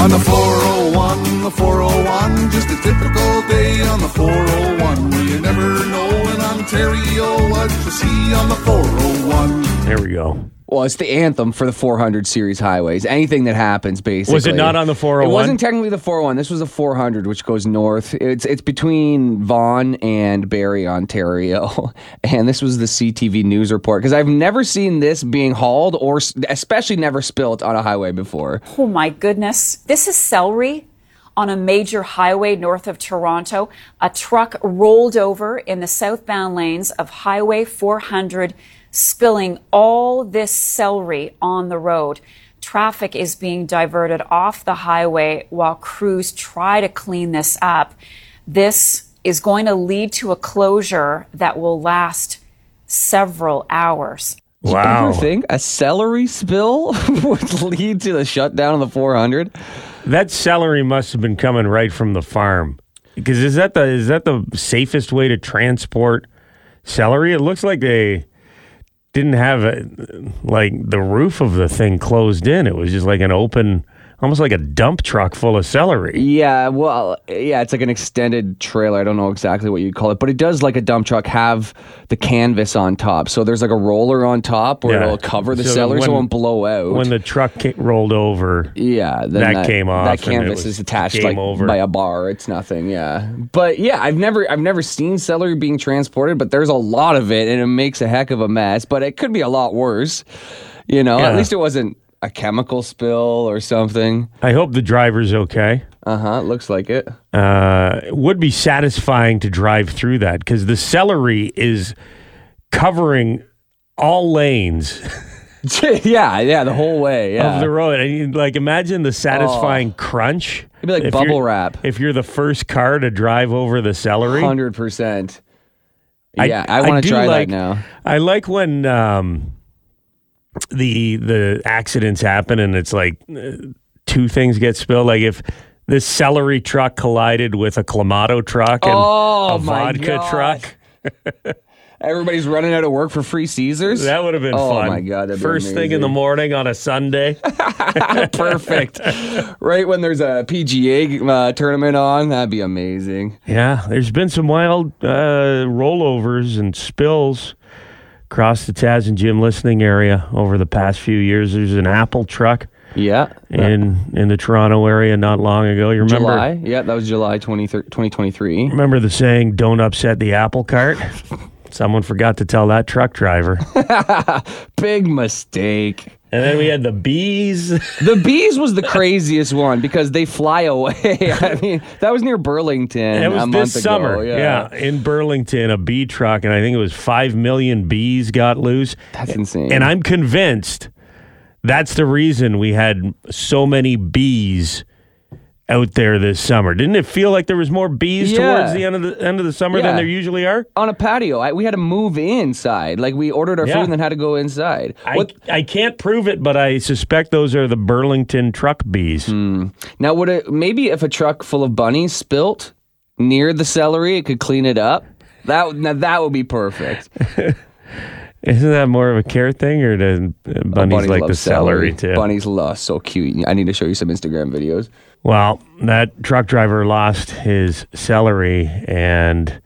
On the 401, the 401, just a typical day on the 401. You never know Ontario what you see on the 401. There we go. Well, it's the anthem for the 400 series highways. Anything that happens, basically. Was it not on the 401? It wasn't technically the 401. This was the 400, which goes north. It's it's between Vaughan and Barrie, Ontario. And this was the CTV news report because I've never seen this being hauled or especially never spilt on a highway before. Oh my goodness. This is celery on a major highway north of Toronto. A truck rolled over in the southbound lanes of Highway 400, spilling all this celery on the road. Traffic is being diverted off the highway while crews try to clean this up. This is going to lead to a closure that will last several hours. Wow. Ever think a celery spill would lead to the shutdown of the 400? That celery must have been coming right from the farm. Because is that the is that the safest way to transport celery? It looks like they didn't have a, like the roof of the thing closed in. It was just like an open, almost like a dump truck full of celery. Yeah, well, yeah, it's like an extended trailer. I don't know exactly what you'd call it, but it does, like a dump truck, have the canvas on top. So there's like a roller on top where Yeah. it'll cover the So celery so it when- won't blow out. When the truck rolled over, yeah, then that came off That canvas is attached like over. by a bar. It's nothing. Yeah, but yeah, I've never, I've never seen celery being transported, but there's a lot of it, and it makes a heck of a mess. But it could be a lot worse. You know, at least it wasn't a chemical spill or something. I hope the driver's okay. Uh huh. Looks like it. uh, it would be satisfying to drive through that because the celery is covering all lanes yeah, yeah, the whole way. Yeah. of the road. And you, like, imagine the satisfying crunch. It'd be like if bubble wrap. If you're the first car to drive over the celery. Hundred percent. Yeah, I, want to try like, that now. I like when um, the the accidents happen and it's like uh, two things get spilled. Like if this celery truck collided with a Clamato truck and Oh, a vodka God. truck. Everybody's running out of work for free Caesars. That would have been Oh fun. my God, First thing in the morning on a Sunday. Perfect. right when there's a PGA uh, tournament on, that'd be amazing. yeah, there's been some wild uh, rollovers and spills across the Taz and Jim listening area over the past few years. There's an Apple truck Yeah. in in the Toronto area not long ago. You remember? July. Yeah, that was July 20, 2023. Remember the saying, "Don't upset the apple cart." Someone forgot to tell that truck driver. Big mistake. And then we had the bees. The bees was the craziest one because they fly away. I mean, that was near Burlington. It a was month this ago, summer. Yeah. in Burlington, a bee truck, and I think it was five million bees got loose. That's insane. And I'm convinced that's the reason we had so many bees out there this summer. Didn't it feel like there was more bees Yeah. towards the end of the end of the summer Yeah. than there usually are? on a patio. I, we had to move inside. Like we ordered our Yeah. food and then had to go inside. I, What I can't prove it, but I suspect those are the Burlington truck bees. Hmm. now would it maybe if a truck full of bunnies spilt near the celery, it could clean it up. That now that would be perfect. Isn't that more of a care thing, or do uh, bunnies like love the celery, too? Bunnies love so cute. I need to show you some Instagram videos. Well, that truck driver lost his celery, and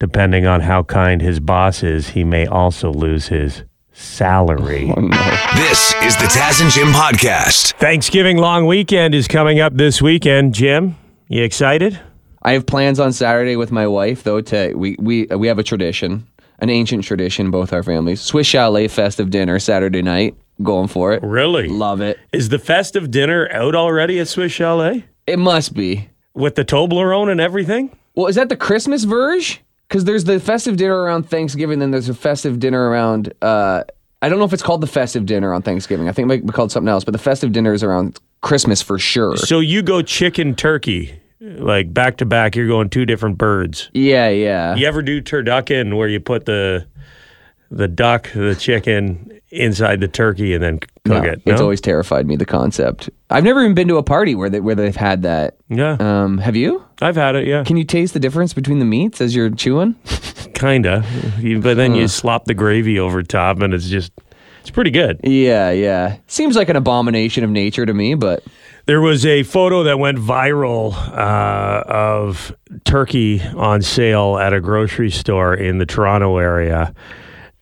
depending on how kind his boss is, he may also lose his salary. Oh no. This is the Taz and Jim podcast. Thanksgiving long weekend is coming up this weekend. Jim, you excited? I have plans on Saturday with my wife though to we we we have a tradition, an ancient tradition both our families. Swiss Chalet festive dinner Saturday night. Going for it. Really? Love it. Is the festive dinner out already at Swiss Chalet It must be. with the Toblerone and everything? Well, is that the Christmas verge? Because there's the festive dinner around Thanksgiving, then there's a festive dinner around. Uh, I don't know if it's called the festive dinner on Thanksgiving. I think it might be called something else, but the festive dinner is around Christmas for sure. So you go chicken turkey, like back to back. You're going two different birds. Yeah, yeah. You ever do turducken where you put the the duck, the chicken inside the turkey and then cook No, it? It's always terrified me the concept. I've never even been to a party where they where they've had that. yeah. Um, have you? I've had it. Yeah, Can you taste the difference between the meats as you're chewing? kinda. But then you slop the gravy over top, and it's just it's pretty good. Yeah, yeah. Seems like an abomination of nature to me, but There was a photo that went viral uh, of turkey on sale at a grocery store in the Toronto area.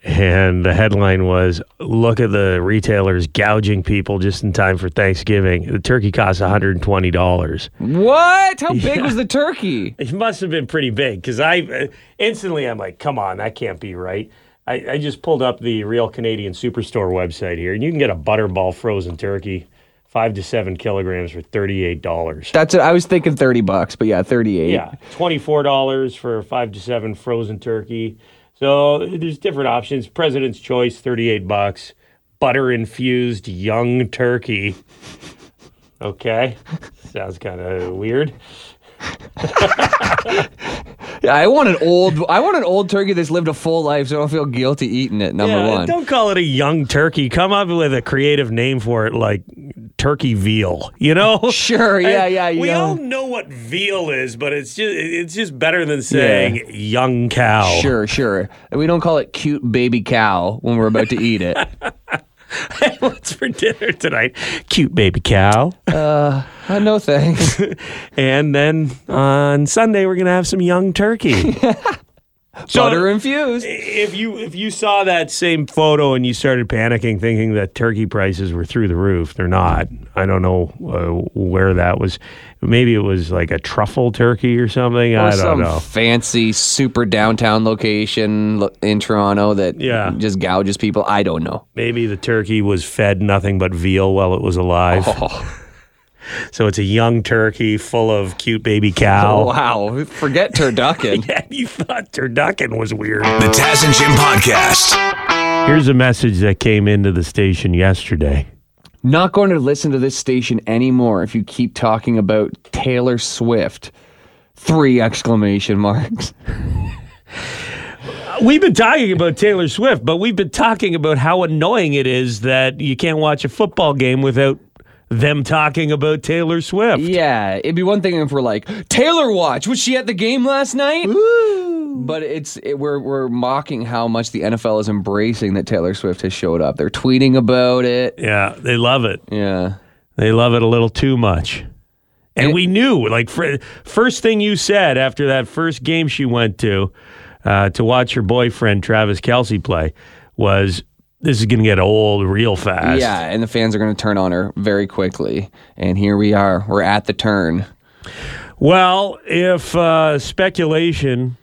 And the headline was Look at the retailers gouging people just in time for Thanksgiving. The turkey costs $120. What? How big was the turkey? It must have been pretty big because I uh, instantly I'm like, come on, that can't be right. I, I just pulled up the Real Canadian Superstore website here, and you can get a butterball frozen turkey, five to seven kilograms for thirty-eight dollars. That's it. I was thinking 30 bucks, but yeah, 38. Yeah, twenty-four dollars for five to seven frozen turkey. So there's different options. President's Choice, thirty-eight bucks. Butter infused young turkey. Okay, sounds kind of weird. Yeah, I want an old I want an old turkey that's lived a full life so I don't feel guilty eating it, number Yeah, one. Don't call it a young turkey. Come up with a creative name for it, like turkey veal. You know? Sure, yeah, yeah, We yeah. all know what veal is, but it's just it's just better than saying young cow. Sure, sure. And we don't call it cute baby cow when we're about to eat it. What's for dinner tonight? Cute baby cow. Uh, no thanks. and then on Sunday we're gonna have some young turkey. So- Butter infused. if you if you saw that same photo and you started panicking, thinking that turkey prices were through the roof, they're not. I don't know uh, where that was. Maybe it was like a truffle turkey or something. Or I don't some know. fancy super downtown location in Toronto that Yeah. just gouges people. I don't know. Maybe the turkey was fed nothing but veal while it was alive. Oh. So it's a young turkey full of cute baby cow. Oh, wow. Forget turducken. Yeah, you thought turducken was weird. The Taz and Jim Podcast. Here's a message that came into the station yesterday. Not going to listen to this station anymore if you keep talking about Taylor Swift. Three exclamation marks. We've been talking about Taylor Swift, but we've been talking about how annoying it is that you can't watch a football game without them talking about Taylor Swift. Yeah, it'd be one thing if we're like Taylor watch. Was she at the game last night? But it's it, we're we're mocking how much the NFL is embracing that Taylor Swift has showed up. They're tweeting about it. Yeah, they love it. Yeah. They love it a little too much. And we knew, like, fir- first thing you said after that first game she went to, uh, to watch her boyfriend Travis Kelce play, was this is going to get old real fast. Yeah, and the fans are going to turn on her very quickly. And here we are. We're at the turn. Well, if uh, speculation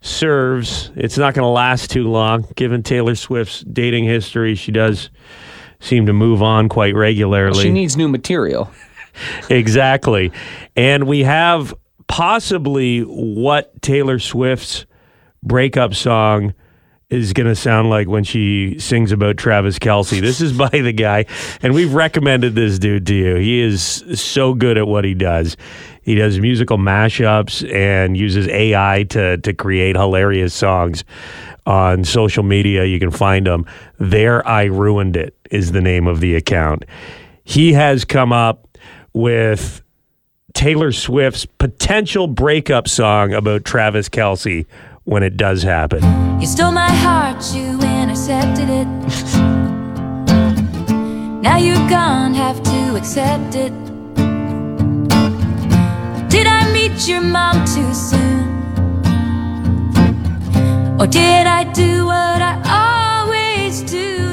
serves, it's not going to last too long. Given Taylor Swift's dating history, she does seem to move on quite regularly. She needs new material. exactly. And we have possibly what Taylor Swift's breakup song is going to sound like when she sings about Travis Kelce. This is by the guy, and we've recommended this dude to you. He is so good at what he does. He does musical mashups and uses AI to to create hilarious songs on social media. You can find him. There I ruined it is the name of the account. He has come up with Taylor Swift's potential breakup song about Travis Kelce when it does happen. You stole my heart, you intercepted it. now you're gone, have to accept it. Did I meet your mom too soon? Or did I do what I always do?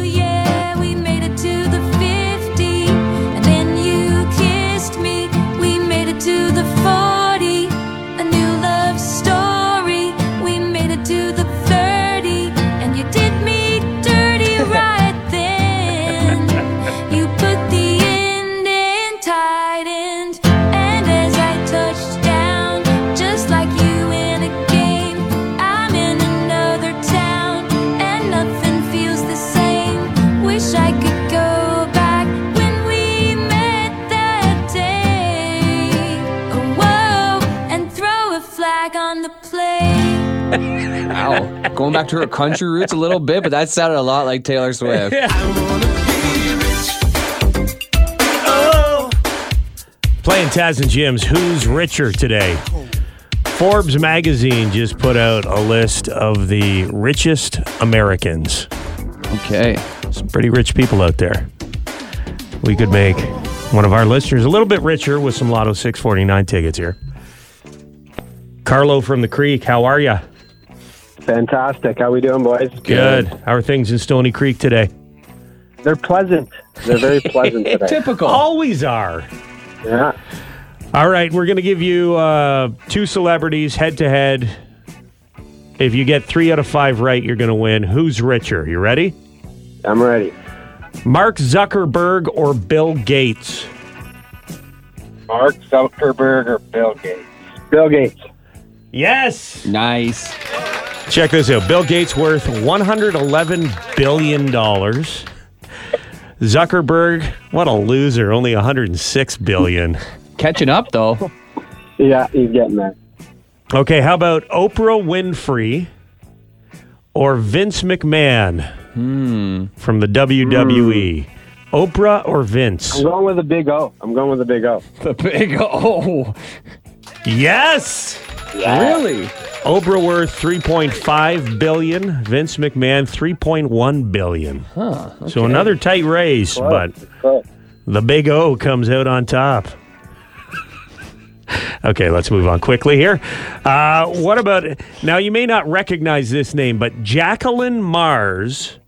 Wow. Going back to her country roots a little bit, but that sounded a lot like Taylor Swift. Oh. Playing Taz and Jim's Who's Richer today. Forbes magazine just put out a list of the richest Americans. Okay. Some pretty rich people out there. We could make one of our listeners, a little bit richer with some Lotto 649 tickets here. Carlo from the Creek, how are you? Fantastic. How we doing, boys? Good. How are things in Stoney Creek today? They're pleasant. They're very pleasant today. Typical. Always are. Yeah. All right, we're going to give you uh, two celebrities head to head. If you get three out of five right, you're going to win. Who's richer? You ready? I'm ready. Mark Zuckerberg or Bill Gates? Mark Zuckerberg or Bill Gates? Bill Gates. Yes. Nice. Check this out. Bill Gates worth 111 billion dollars. Zuckerberg, what a loser, only 106 billion. Catching up though. Yeah, he's getting there. Okay, how about Oprah Winfrey or Vince McMahon hmm. from the WWE? Oprah or Vince? I'm going with the big O. I'm going with the big O. The big O. Yes. Really? Oprah worth 3.5 billion, Vince McMahon 3.1 billion. So another tight race, but Close. the big O comes out on top. Okay, let's move on quickly here. Uh, what about now? You may not recognize this name, but Jacqueline Mars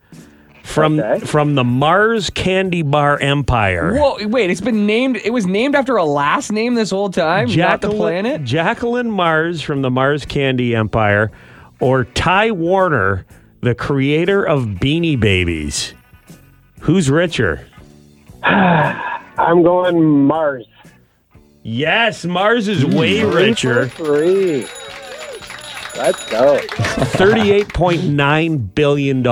from Okay. from the Mars Candy Bar Empire. Whoa, wait, it's been named it was named after a last name this whole time, not the planet? Jacqueline Mars from the Mars Candy Empire, or Ty Warner, the creator of Beanie Babies. Who's richer? I'm going Mars. Yes, Mars is hmm. way richer. Three. Let's go. $38.9 billion.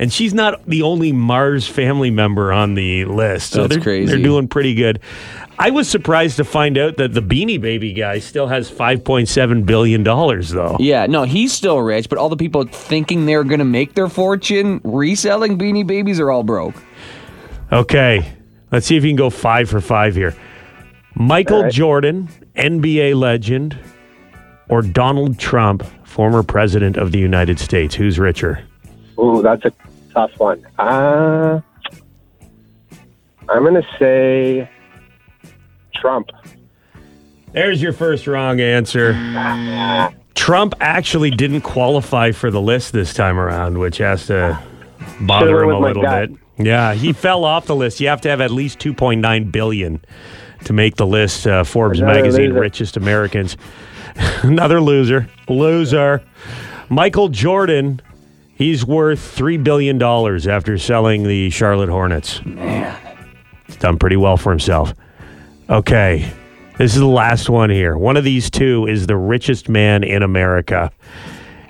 And she's not the only Mars family member on the list. So That's they're, crazy. They're doing pretty good. I was surprised to find out that the Beanie Baby guy still has $5.7 billion, though. Yeah, no, he's still rich, but all the people thinking they're gonna make their fortune reselling beanie babies are all broke. Okay, let's see if you can go five for five here. Michael All right. Jordan, NBA legend, or Donald Trump, former president of the United States? Who's richer? Ooh, that's a tough one. Uh, I'm going to say Trump. There's your first wrong answer. Trump actually didn't qualify for the list this time around, which has to bother him a little bit. Yeah, he fell off the list. You have to have at least 2.9 billion to make the list. Uh, Forbes Another magazine loser. richest Americans. Another loser. Loser. Michael Jordan. He's worth three billion dollars after selling the Charlotte Hornets. Man, he's done pretty well for himself. Okay, this is the last one here. One of these two is the richest man in America.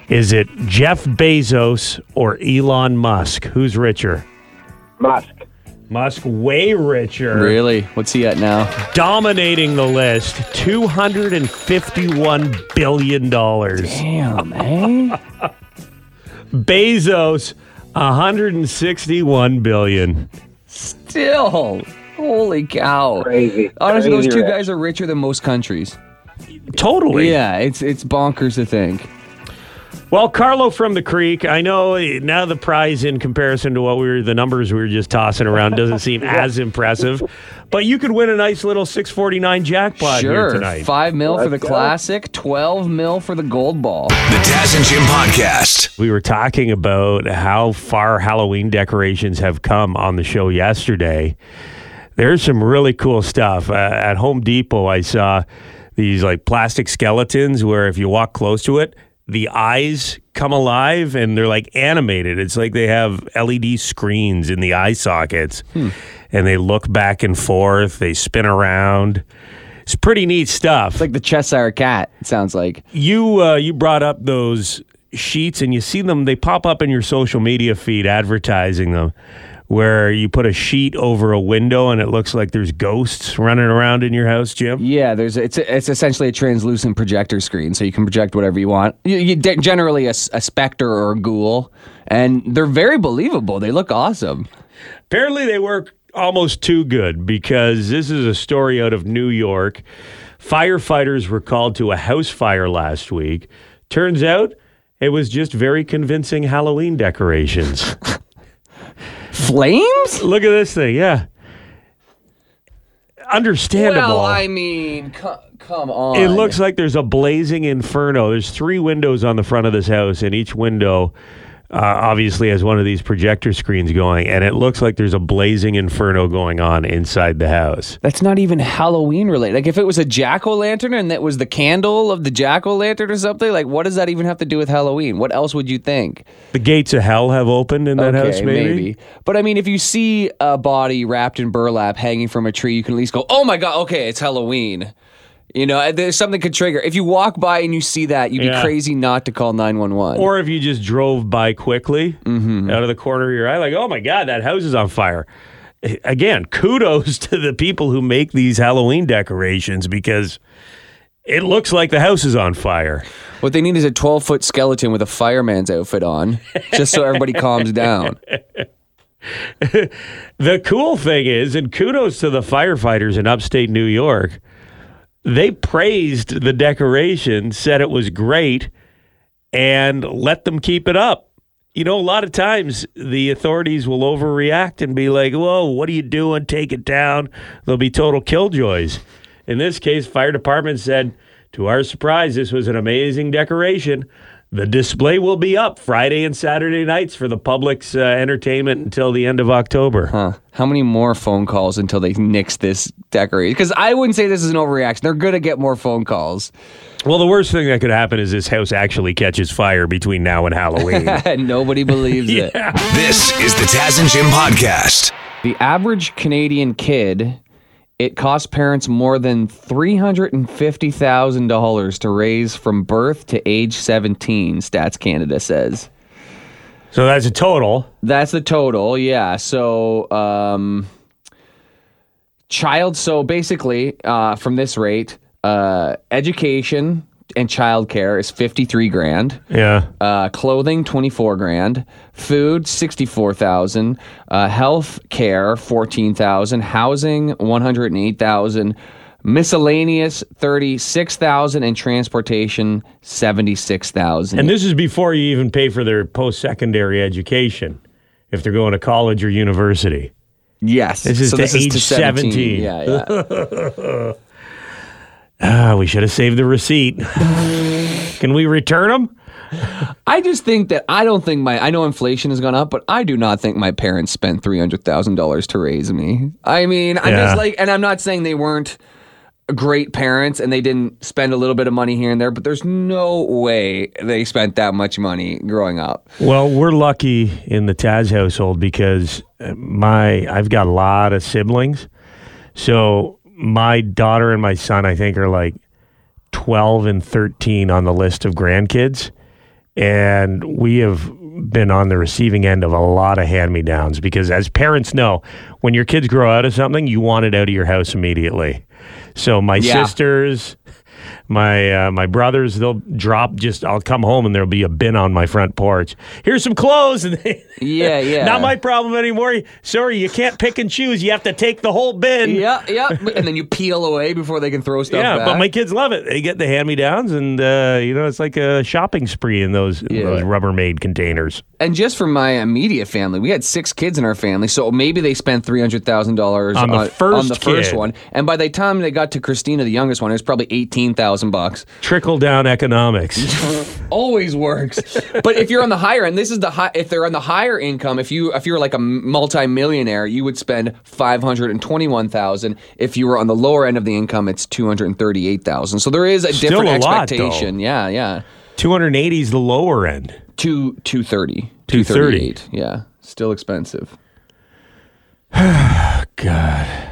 Is it Jeff Bezos or Elon Musk? Who's richer? Musk. Musk way richer. Really? What's he at now? Dominating the list. $251 billion. Damn, eh? Bezos, 161 billion. Still. Holy cow. Crazy. Honestly, those two rich. guys are richer than most countries. Totally. Yeah, it's it's bonkers to think. Well, Carlo from the Creek, I know now the prize in comparison to what we were, the numbers we were just tossing around doesn't seem as impressive, but you could win a nice little 649 jackpot here tonight. Five mil for the go. classic, twelve mil for the gold ball. The Taz and Jim Podcast. We were talking about how far Halloween decorations have come on the show yesterday. There's some really cool stuff. Uh, at Home Depot, I saw these like plastic skeletons where if you walk close to it, the eyes come alive and they're like animated. It's like they have LED screens in the eye sockets and they look back and forth, they spin around. It's pretty neat stuff It's like the Cheshire cat, it sounds like. you uh, you brought up those sheets and you see them they pop up in your social media feed advertising them where you put a sheet over a window and it looks like there's ghosts running around in your house jim Yeah, there's it's it's essentially a translucent projector screen, so you can project whatever you want. You, you de- generally a specter or a ghoul, and they're very believable. They look awesome. apparently they work almost too good because this is a story out of new york firefighters were called to a house fire last week turns out it was just very convincing halloween decorations Flames? Look at this thing. Yeah. understandable. Well, I mean, co- come on. It looks like there's a blazing inferno. There's three windows on the front of this house, and each window uh, obviously has one of these projector screens going, and it looks like there's a blazing inferno going on inside the house. That's not even Halloween related. Like if it was a jack o' lantern and that was the candle of the jack o' lantern or something, like what does that even have to do with Halloween? What else would you think? The gates of hell have opened in that house, maybe. But I mean, if you see a body wrapped in burlap hanging from a tree, you can at least go, "Oh my god, okay, it's Halloween." You know, there's something could trigger. If you walk by and you see that, you'd Yeah. be crazy not to call 911. Or if you just drove by quickly Mm-hmm. out of the corner of your eye, like, oh my God, that house is on fire. Again, kudos to the people who make these Halloween decorations because it looks like the house is on fire. what they need is a 12 foot skeleton with a fireman's outfit on, just so everybody calms down. The cool thing is, and kudos to the firefighters in upstate New York, they praised the decoration, said it was great, and let them keep it up. You know, a lot of times the authorities will overreact and be like, whoa, what are you doing? Take it down. There'll be total killjoys. In this case, fire department said, to our surprise, this was an amazing decoration. The display will be up Friday and Saturday nights for the public's uh, entertainment until the end of October. Huh. How many more phone calls until they nix this decoration? Because I wouldn't say this is an overreaction. They're going to get more phone calls. Well, the worst thing that could happen is this house actually catches fire between now and Halloween. nobody believes it. This is the Taz and Jim podcast. The average Canadian kid, it costs parents more than $350,000 to raise from birth to age 17, Stats Canada says. so that's a total. That's the total, yeah. So, um, child, so basically, uh, from this rate, uh, education and childcare is 53 grand. Yeah. uh, clothing 24 grand. Food 64000 uh, health care 14000 housing 108000 miscellaneous 36000 and transportation 76000 And this is before you even pay for their post secondary education if they're going to college or university. yes. This is so to this is age to 17. yeah yeah Ah, we should have saved the receipt. Can we return them? i just think that i don't think my i know inflation has gone up but i do not think my parents spent $300000 to raise me i mean i'm Yeah. just like and i'm not saying they weren't great parents and they didn't spend a little bit of money here and there, but there's no way they spent that much money growing up. Well, we're lucky in the Taz household because my I've got a lot of siblings. So my daughter and my son, I think, are like twelve and thirteen on the list of grandkids, and we have been on the receiving end of a lot of hand me downs because, as parents know, when your kids grow out of something, you want it out of your house immediately. So my Yeah. sisters, my uh, my brothers, they'll drop just. I'll come home and there'll be a bin on my front porch. Here's some clothes, and they, Yeah, yeah. not my problem anymore. Sorry, you can't pick and choose. You have to take the whole bin. Yeah, yeah. and then you peel away before they can throw stuff Yeah, back. but my kids love it. They get the hand me downs, and uh, you know it's like a shopping spree in those Yeah. those Rubbermaid containers. and just for my immediate family, we had six kids in our family, so maybe they spent three hundred thousand dollars On the on first the first kid. one. And by the time they got to Christina, the youngest one, it was probably eighteen thousand bucks. Trickle down economics. always works. but if you're on the higher end, this is the high. If they're on the higher income, if you if you're like a multi-millionaire, you would spend five hundred and twenty-one thousand. If you were on the lower end of the income, it's two hundred and thirty-eight thousand. So there is a Still different a lot, though. expectation. yeah, yeah. Two hundred eighty is the lower end. Two two thirty. Two thirty-eight. Yeah, still expensive. God.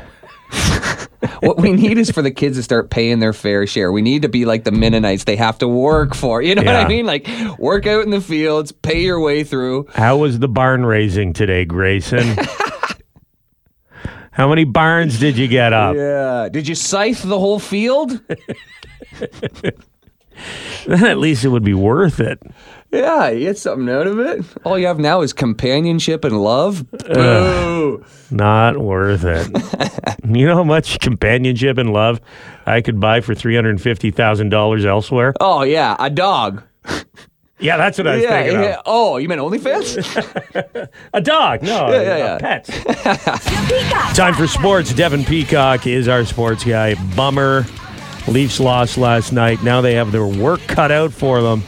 What we need is for the kids to start paying their fair share. We need to be like the Mennonites. They have to work for. You know what I mean? Like work out in the fields, pay your way through. How was the barn raising today, Grayson? How many barns did you get up? Yeah. Did you scythe the whole field? Then at least it would be worth it. Yeah, you get something out of it. All you have now is companionship and love. Boo. Not worth it. you know how much companionship and love I could buy for three hundred and fifty thousand dollars elsewhere? Oh yeah, a dog. Yeah, that's what I was yeah, thinking yeah. of. Oh, you meant OnlyFans? A dog. No, Yeah, yeah, a yeah. pet. Time for sports. Devin Peacock is our sports guy. Bummer. Leafs lost last night. Now they have their work cut out for them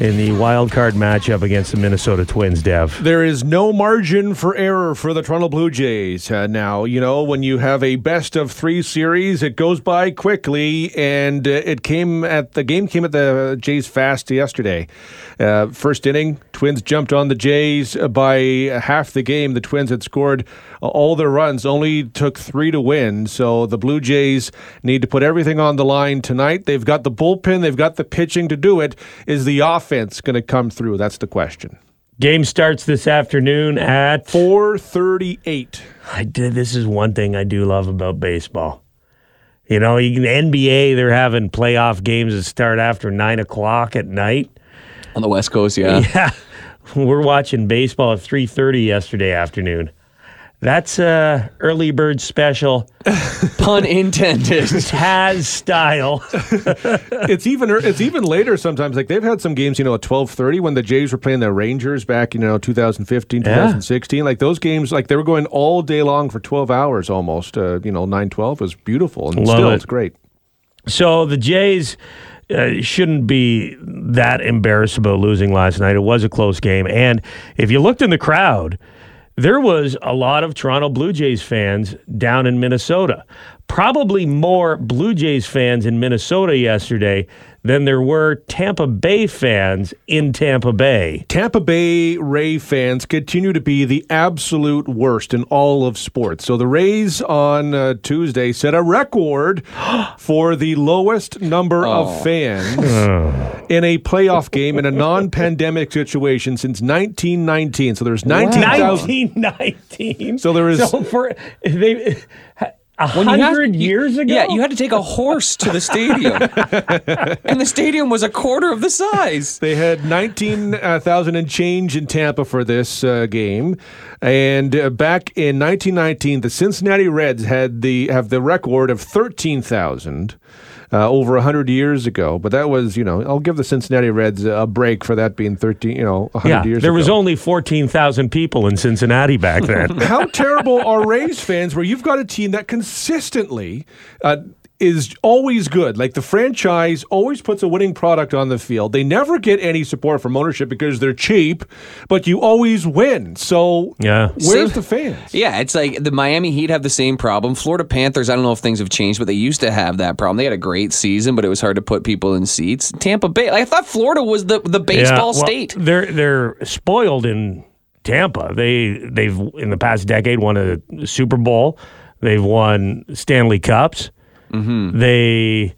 in the wild card matchup against the Minnesota Twins, Dev. There is no margin for error for the Toronto Blue Jays uh, now. You know, when you have a best of three series, it goes by quickly, and uh, it came at the game came at the Jays fast yesterday. Uh, first inning, Twins jumped on the Jays by half the game. The Twins had scored all their runs, only took three to win. So the Blue Jays need to put everything on the line tonight. They've got the bullpen, they've got the pitching to do it. Is the offense going to come through? That's the question. Game starts this afternoon at 438. I did. This is one thing I do love about baseball. You know, you can NBA. They're having playoff games that start after nine o'clock at night. On the West Coast, yeah. Yeah, we're watching baseball at three thirty yesterday afternoon. That's a early bird special, Pun intended. Taz style. It's even it's even later sometimes. Like they've had some games, you know, at 12:30 when the Jays were playing the Rangers back, you know, 2015, Yeah. 2016. Like those games like they were going all day long for 12 hours almost. Uh, you know, 9:12 was beautiful and Love still it. it's great. So the Jays uh, shouldn't be that embarrassed about losing last night. It was a close game, and if you looked in the crowd, there was a lot of Toronto Blue Jays fans down in Minnesota. Probably more Blue Jays fans in Minnesota yesterday than there were Tampa Bay fans in Tampa Bay. Tampa Bay Ray fans continue to be the absolute worst in all of sports. So the Rays on uh, Tuesday set a record for the lowest number of fans in a playoff game in a non-pandemic situation since 1919. So there's 19,000. 1919. So there is- so for they a When you had- hundred you- years ago. Yeah, you had to take a horse to the stadium. and the stadium was a quarter of the size. They had 19,000 and change in Tampa for this uh, game. And uh, back in 1919, the Cincinnati Reds had the have the record of 13,000 uh, over 100 years ago. But that was, you know, I'll give the Cincinnati Reds a break for that being 13, you know, 100 Yeah, years there ago. was only 14,000 people in Cincinnati back then. How terrible are Rays fans where you've got a team that consistently uh, is always good? Like the franchise always puts a winning product on the field. They never get any support from ownership because they're cheap, but you always win. So Yeah. where's Same- the fans? Yeah, it's like the Miami Heat have the same problem. Florida Panthers, I don't know if things have changed, but they used to have that problem. They had a great season, but it was hard to put people in seats. Tampa Bay, I thought Florida was the, the baseball Yeah, well, state. They're they're spoiled in Tampa. They they've in the past decade won a Super Bowl. They've won Stanley Cups. Mm-hmm. They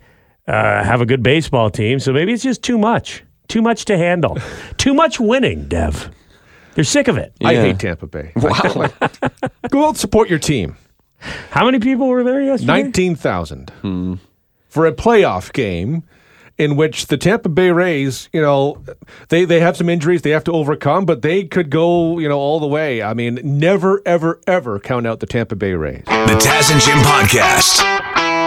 uh, have a good baseball team. So maybe it's just too much. Too much to handle. too much winning, Dev. They're sick of it. I hate Tampa Bay. Wow. Go out and support your team. How many people were there yesterday? 19,000 for a playoff game in which the Tampa Bay Rays, you know, they, they have some injuries they have to overcome, but they could go, you know, all the way. I mean, never, ever, ever count out the Tampa Bay Rays. The Taz and Jim Podcast.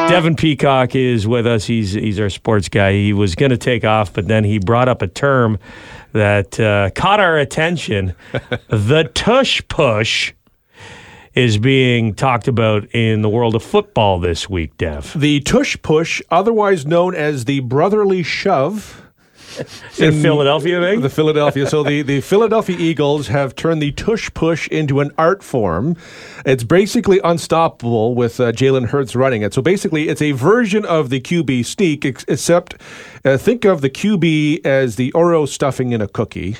Devin Peacock is with us. He's he's our sports guy. He was going to take off, but then he brought up a term that uh, caught our attention. the tush push is being talked about in the world of football this week, Dev. The tush push, otherwise known as the brotherly shove. It a Philadelphia thing? The Philadelphia. So the, the Philadelphia Eagles have turned the tush push into an art form. It's basically unstoppable with uh, Jalen Hurts running it. So basically, it's a version of the QB sneak, ex- except uh, think of the QB as the Oreo stuffing in a cookie.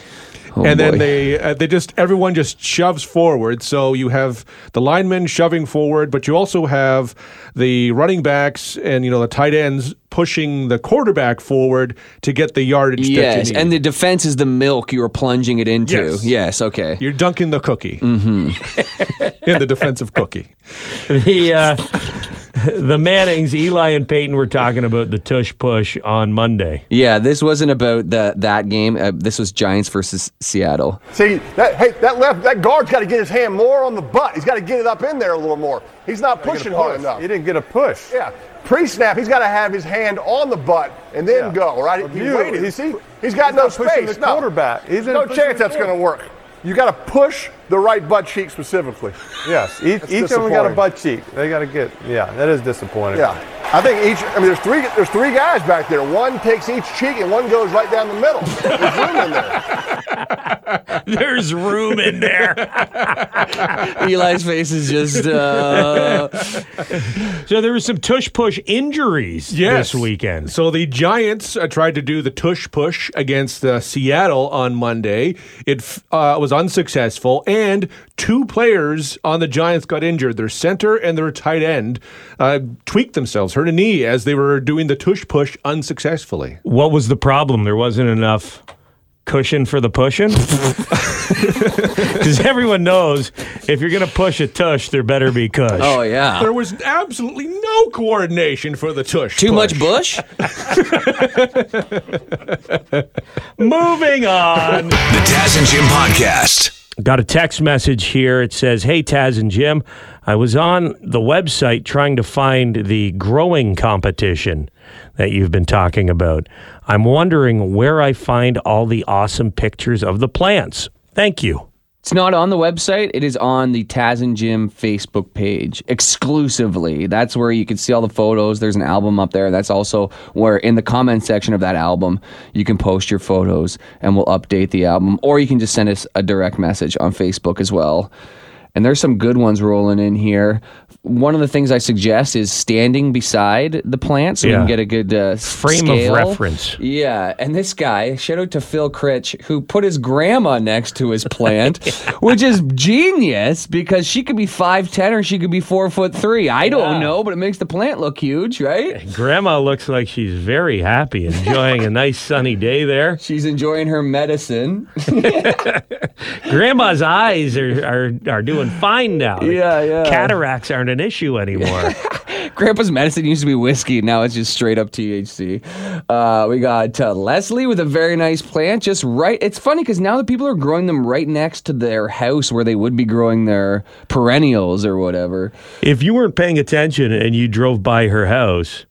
And then they uh, they just everyone just shoves forward. So you have the linemen shoving forward, but you also have the running backs and you know the tight ends pushing the quarterback forward to get the yardage. that you Yes, need. and the defense is the milk you are plunging it into. Yes. Yes, okay. You're dunking the cookie mm-hmm. in the defensive cookie. the uh, the Mannings, Eli and Peyton were talking about the tush push on Monday. Yeah, this wasn't about the, that game. Uh, this was Giants versus Seattle. See, that, hey, that left, that guard's got to get his hand more on the butt. He's got to get it up in there a little more. He's not pushing hard enough. He didn't get a push. Yeah, pre-snap, he's got to have his hand on the butt and then go, right? He you- waited. he's- see, he's got he's no not space. the no. quarterback. He's no chance that's going to work. You got to push the right butt cheek specifically. Yes, each, That's each of them got a butt cheek. They got to get. Yeah, that is disappointing. Yeah, I think each. I mean, there's three. There's three guys back there. One takes each cheek, and one goes right down the middle. There's room in there. There's room in there. Eli's face is just. Uh, so there was some tush push injuries Yes. this weekend. So the Giants uh, tried to do the tush push against uh, Seattle on Monday. It f- uh, was unsuccessful, and two players on the Giants got injured. Their center and their tight end uh, tweaked themselves, hurt a knee as they were doing the tush push unsuccessfully. What was the problem? There wasn't enough cushion for the pushing? Because everyone knows if you're going to push a tush, there better be cush. oh yeah. There was absolutely no coordination for the tush. Too push. much bush? Moving on. The Taz and Jim Podcast. Got a text message here. It says, Hey, Taz and Jim, I was on the website trying to find the growing competition that you've been talking about. I'm wondering where I find all the awesome pictures of the plants. Thank you. It's not on the website. It is on the Taz and Jim Facebook page exclusively. That's where you can see all the photos. There's an album up there. That's also where in the comment section of that album, you can post your photos and we'll update the album. Or you can just send us a direct message on Facebook as well. And there's some good ones rolling in here. One of the things I suggest is standing beside the plant so we can get a good uh, Frame scale. of reference. Yeah, and this guy, shout out to Phil Critch, who put his grandma next to his plant, which is genius because she could be five ten or she could be four foot three. I don't know, but it makes the plant look huge, right? Grandma looks like she's very happy, enjoying a nice sunny day there. She's enjoying her medicine. Grandma's eyes are, are, are doing fine now. Yeah, yeah. Cataracts aren't an issue anymore. Grandpa's medicine used to be whiskey. Now it's just straight up THC. Uh, we got uh, Leslie with a very nice plant, just right. It's funny because now the people are growing them right next to their house where they would be growing their perennials or whatever. if you weren't paying attention and you drove by her house,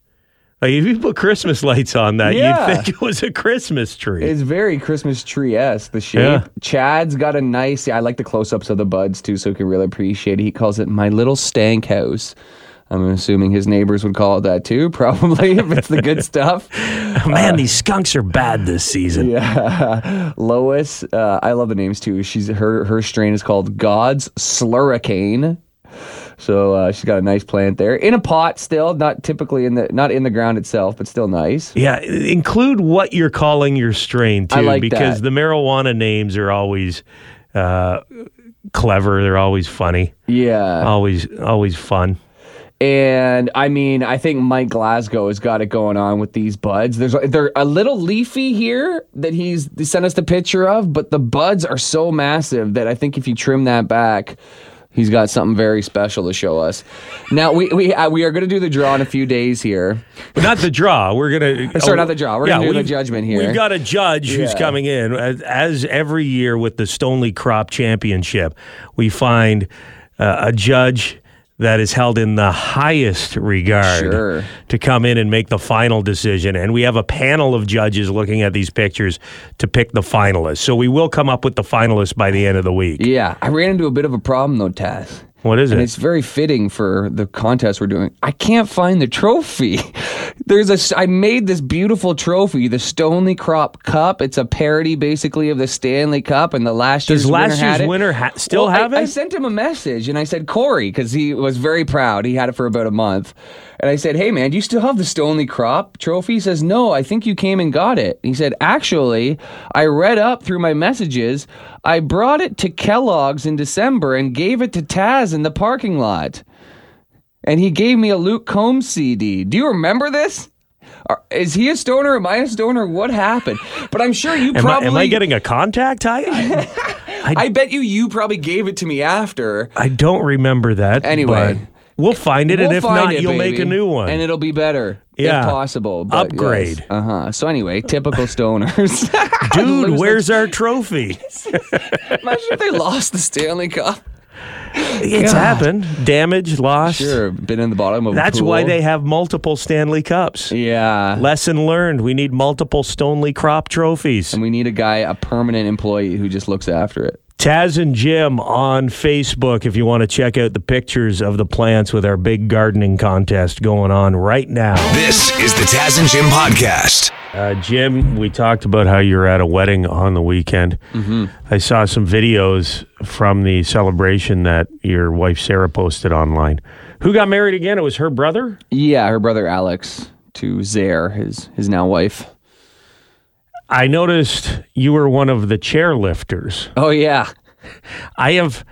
like if you put Christmas lights on that, Yeah. you'd think it was a Christmas tree. It's very Christmas tree esque, the shape. Yeah. Chad's got a nice, I like the close ups of the buds too, so you can really appreciate it. He calls it my little stank house. I'm assuming his neighbors would call it that too, probably, if it's the good stuff. Man, these skunks are bad this season. Yeah. Lois, uh, I love the names too. She's her her strain is called God's Slurricane. So uh, she's got a nice plant there in a pot still, not typically in the not in the ground itself, but still nice. Yeah, include what you're calling your strain too, like because that. the marijuana names are always uh, clever. They're always funny. Yeah. Always, always fun. And I mean, I think Mike Glasgow has got it going on with these buds. There's they're a little leafy here that he's he sent us the picture of, but the buds are so massive that I think if you trim that back, he's got something very special to show us. Now we we uh, we are going to do the draw in a few days here. Not the draw. We're gonna. Sorry, not the draw. We're gonna do the judgment here. We've got a judge who's Yeah. coming in as, as every year with the Stonely Crop Championship. We find uh, a judge that is held in the highest regard Sure. to come in and make the final decision. And we have a panel of judges looking at these pictures to pick the finalists. So we will come up with the finalists by the end of the week. Yeah, I ran into a bit of a problem though, Taz. What is and it? it's very fitting for the contest we're doing. I can't find the trophy. There's a. I made this beautiful trophy, the Stonely Crop Cup. It's a parody, basically, of the Stanley Cup, and the last Does year's last winner had year's it. winner ha- still Well, have I, it? I sent him a message and I said Corey because he was very proud. He had it for about a month, and I said, "Hey man, do you still have the Stonely Crop trophy?" He says, "No, I think you came and got it." He said, "Actually, I read up through my messages. I brought it to Kellogg's in December and gave it to Taz in the parking lot, and he gave me a Luke Combs CD. Do you remember this?" Are- Is he a stoner? Am I a stoner? What happened? But I'm sure you Am, I, probably. am I getting a contact? I, I bet you you probably gave it to me after. I don't remember that. Anyway. but we'll find it, and We'll if not, it, you'll make a new one. and it'll be better Yeah. if possible. But Upgrade. Uh huh. So anyway, typical stoners. Dude, where's our trophy? Imagine if they lost the Stanley Cup. It's happened. Damage, loss. Sure, been in the bottom of. That's why they have multiple Stanley Cups. Yeah. Lesson learned. We need multiple Stonely Crop trophies. And we need a guy, a permanent employee who just looks after it. Taz and Jim on Facebook if you want to check out the pictures of the plants with our big gardening contest going on right now. This is the Taz and Jim podcast. Uh, Jim, we talked about how you're at a wedding on the weekend. Mm-hmm. I saw some videos from the celebration that your wife Sarah posted online. Who got married again? It was her brother? Yeah, her brother Alex to Zaire, his his now wife. I noticed you were one of the chairlifters. Oh yeah. I have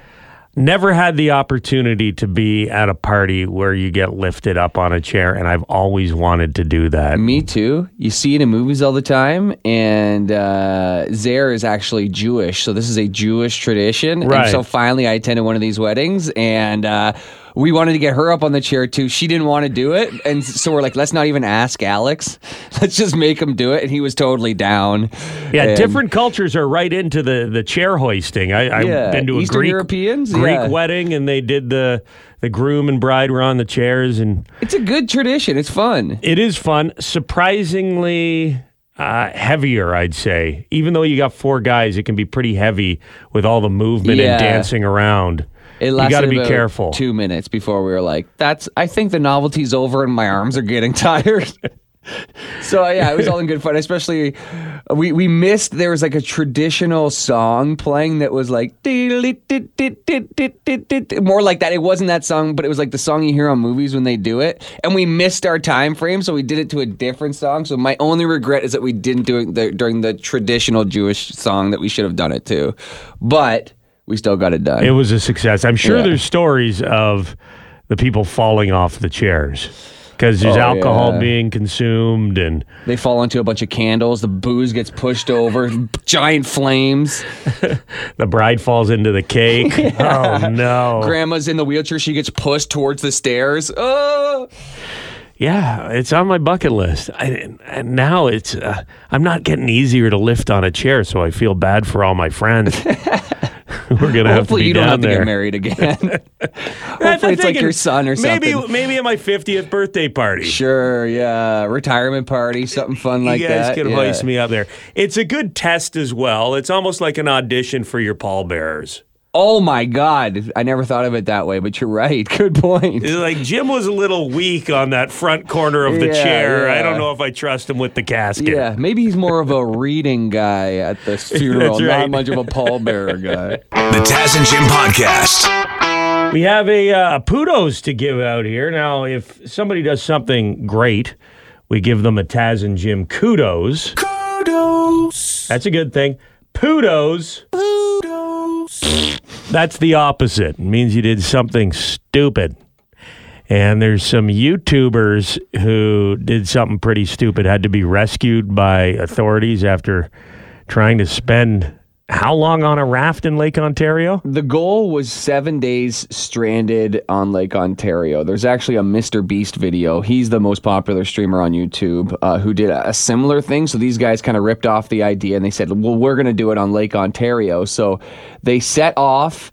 never had the opportunity to be at a party where you get lifted up on a chair, and I've always wanted to do that. Me too. You see it in movies all the time, and uh, Zaire is actually Jewish, so this is a Jewish tradition. Right. And so finally, I attended one of these weddings, and uh, we wanted to get her up on the chair too. She didn't want to do it, and so we're like, let's not even ask Alex. Let's just make him do it, and he was totally down. Yeah, And- different cultures are right into the, the chair hoisting. I, I've Yeah, been to a Eastern Greek, Europeans, Greek yeah. wedding, and they did the the groom and bride were on the chairs, and It's a good tradition. It's fun. it is fun. Surprisingly uh, heavier, I'd say. Even though you got four guys, it can be pretty heavy with all the movement Yeah. and dancing around. It you lasted got to be careful. Two minutes before we were like, "That's." I think the novelty's over, and my arms are getting tired. so yeah, it was all in good fun. Especially, we we missed there was like a traditional song playing that was like more like that. It wasn't that song, but it was like the song you hear on movies when they do it. And we missed our time frame, so we did it to a different song. So my only regret is that we didn't do it the, during the traditional Jewish song that we should have done it to. But we still got it done. It was a success. I'm sure Yeah. there's stories of the people falling off the chairs because there's Oh, alcohol yeah. being consumed and They fall into a bunch of candles. The booze gets pushed over. giant flames. the bride falls into the cake. Oh no! Grandma's in the wheelchair. She gets pushed towards the stairs. Oh. Yeah, it's on my bucket list. I, and now it's uh, I'm not getting easier to lift on a chair, so I feel bad for all my friends. We're gonna have to be you don't down have to there. get married again. Hopefully it's like your son or something. Maybe maybe at my 50th birthday party. Sure, yeah. Retirement party, something fun like that. you guys that. can yeah. hoist me up there. It's a good test as well. It's almost like an audition for your pallbearers. Oh my God. I never thought of it that way, but you're right. Good point. It's Like Jim was a little weak on that front corner of the Yeah, chair. I don't know if I trust him with the casket. Yeah, maybe he's more of a reading guy at the funeral, right. not much of a pallbearer guy. The Taz and Jim podcast. We have a uh, kudos to give out here. Now, if somebody does something great, we give them a Taz and Jim kudos. Kudos. That's a good thing. Kudos. That's the opposite. It means you did something stupid. And there's some YouTubers who did something pretty stupid, had to be rescued by authorities after trying to spend how long on a raft in Lake Ontario? The goal was seven days stranded on Lake Ontario. There's actually a Mr. Beast video. He's the most popular streamer on YouTube uh, who did a, similar thing. So these guys kind of ripped off the idea and they said, well, we're going to do it on Lake Ontario. So they set off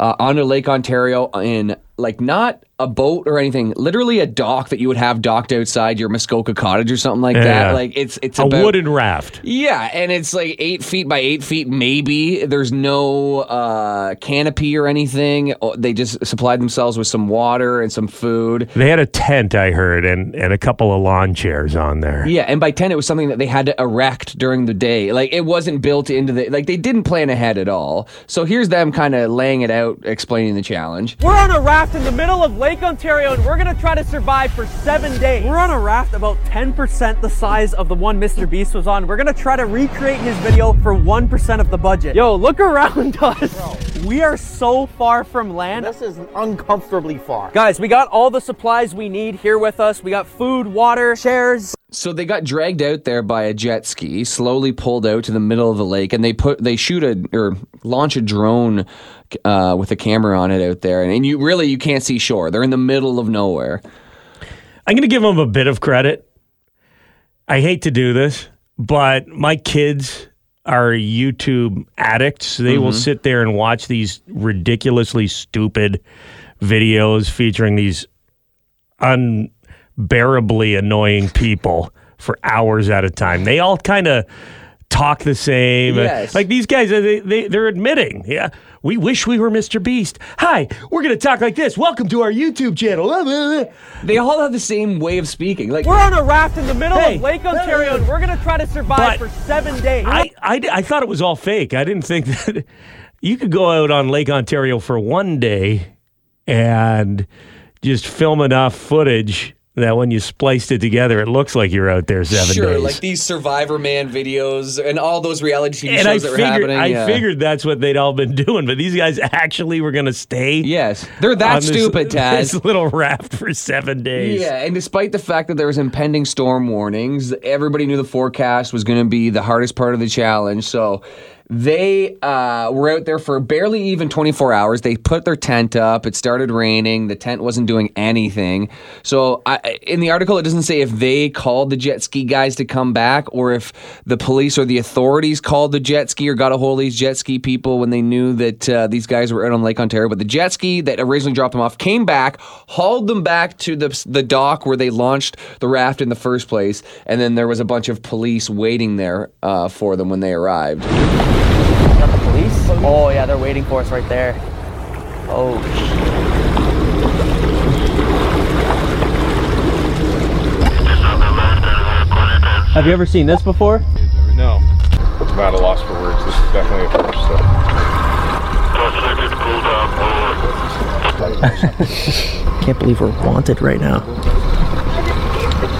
uh, onto Lake Ontario in like not a boat or anything, literally a dock that you would have docked outside your Muskoka cottage or something like Yeah. that. Like it's it's a about, wooden raft. yeah, and it's like eight feet by eight feet, maybe. There's no uh, canopy or anything. Oh, They just supplied themselves with some water and some food. They had a tent, I heard, and, and a couple of lawn chairs on there. Yeah, and by 10, it was something that they had to erect during the day. Like, it wasn't built into the, like, they didn't plan ahead at all. So here's them kind of laying it out, explaining the challenge. We're on a raft in the middle of Lake Ontario and we're gonna try to survive for seven days. We're on a raft about 10% the size of the one Mr. Beast was on. We're gonna try to recreate his video for 1% of the budget. Yo, look around us. We are so far from land. This is uncomfortably far. Guys, we got all the supplies we need here with us. We got food, water, chairs. So they got dragged out there by a jet ski, slowly pulled out to the middle of the lake, and they put they shoot a or launch a drone uh, with a camera on it out there, and, and you really you can't see shore. They're in the middle of nowhere. I'm going to give them a bit of credit. I hate to do this, but my kids are YouTube addicts. They will Mhm. sit there and watch these ridiculously stupid videos featuring these unbearably annoying people for hours at a time. They all kind of talk the same. Yes. Like these guys, they, they, they're admitting, yeah, we wish we were Mr. Beast. Hi, we're going to talk like this. Welcome to our YouTube channel. They all have the same way of speaking. Like We're on a raft in the middle Hey. of Lake Ontario, and we're gonna try to survive for seven days. I, I, I thought it was all fake. I didn't think that you could go out on Lake Ontario for one day and just film enough footage that when you spliced it together, it looks like you're out there seven sure, days. Sure, like these Survivor Man videos and all those reality TV and shows I that were figured, happening. I yeah. figured that's what they'd all been doing, but these guys actually were going to stay. Yes, they're that this- stupid, Taz. This little raft for seven days. Yeah, and despite the fact that there was impending storm warnings, everybody knew the forecast was going to be the hardest part of the challenge. So they uh, were out there for barely even 24 hours. They put their tent up. It started raining. The tent wasn't doing anything. So I, in the article, it doesn't say if they called the jet ski guys to come back or if the police or the authorities called the jet ski or got a hold of these jet ski people when they knew that uh, these guys were out on Lake Ontario. But the jet ski that originally dropped them off came back, hauled them back to the, the dock where they launched the raft in the first place. And then there was a bunch of police waiting there uh, for them when they arrived. Got the police? Oh yeah, they're waiting for us right there. Oh. Have you ever seen this before? No. I'm at a loss for words. This is definitely a first. So. Can't believe we're wanted right now.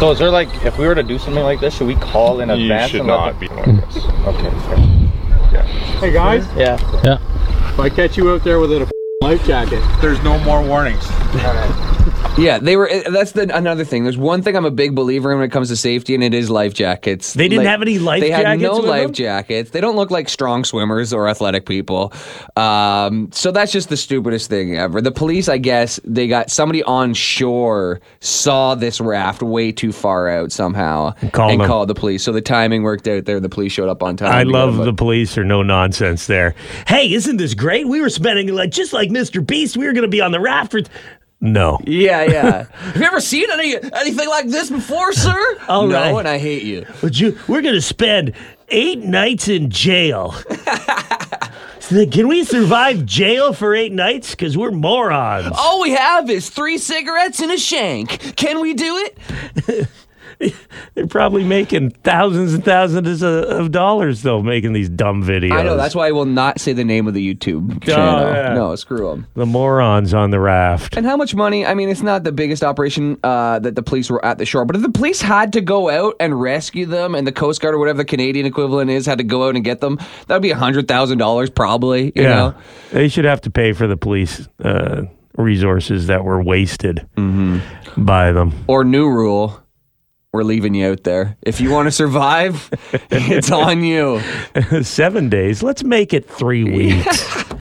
So is there like, if we were to do something like this, should we call in advance? You advance? should not be doing this. Okay. Hey guys, Yeah. Yeah. if I catch you out there with a life jacket, there's no more warnings. Yeah, they were. uh, That's the another thing. There's one thing I'm a big believer in when it comes to safety, and it is life jackets. They didn't have any life jackets. They had no life them? jackets. They don't look like strong swimmers or athletic people. Um, so that's just the stupidest thing ever. The police, I guess, they got somebody on shore saw this raft way too far out somehow called and called the police. So the timing worked out there. The police showed up on time. I love the police are no nonsense there. Hey, isn't this great? We were spending like just like Mr. Beast. We were going to be on the raft for. No. Yeah, yeah. Have you ever seen any anything like this before, sir? All no, right. and I hate you. Would you? We're going to spend eight nights in jail. Can we survive jail for eight nights? Because we're morons. All we have is three cigarettes and a shank. Can we do it? They're probably making thousands and thousands of, of dollars though, making these dumb videos. I know. That's why I will not say the name of the YouTube channel. yeah. No, screw them. the morons on the raft. And how much money? I mean, it's not the biggest operation uh, that the police were at the shore, but if the police had to go out and rescue them, and the Coast Guard or whatever the Canadian equivalent is had to go out and get them, that would be a hundred thousand dollars probably. You yeah, know. they should have to pay for the police uh, resources that were wasted Mm-hmm. by them. Or new rule. We're leaving you out there. If you want to survive, it's on you. Seven days. Let's make it three weeks.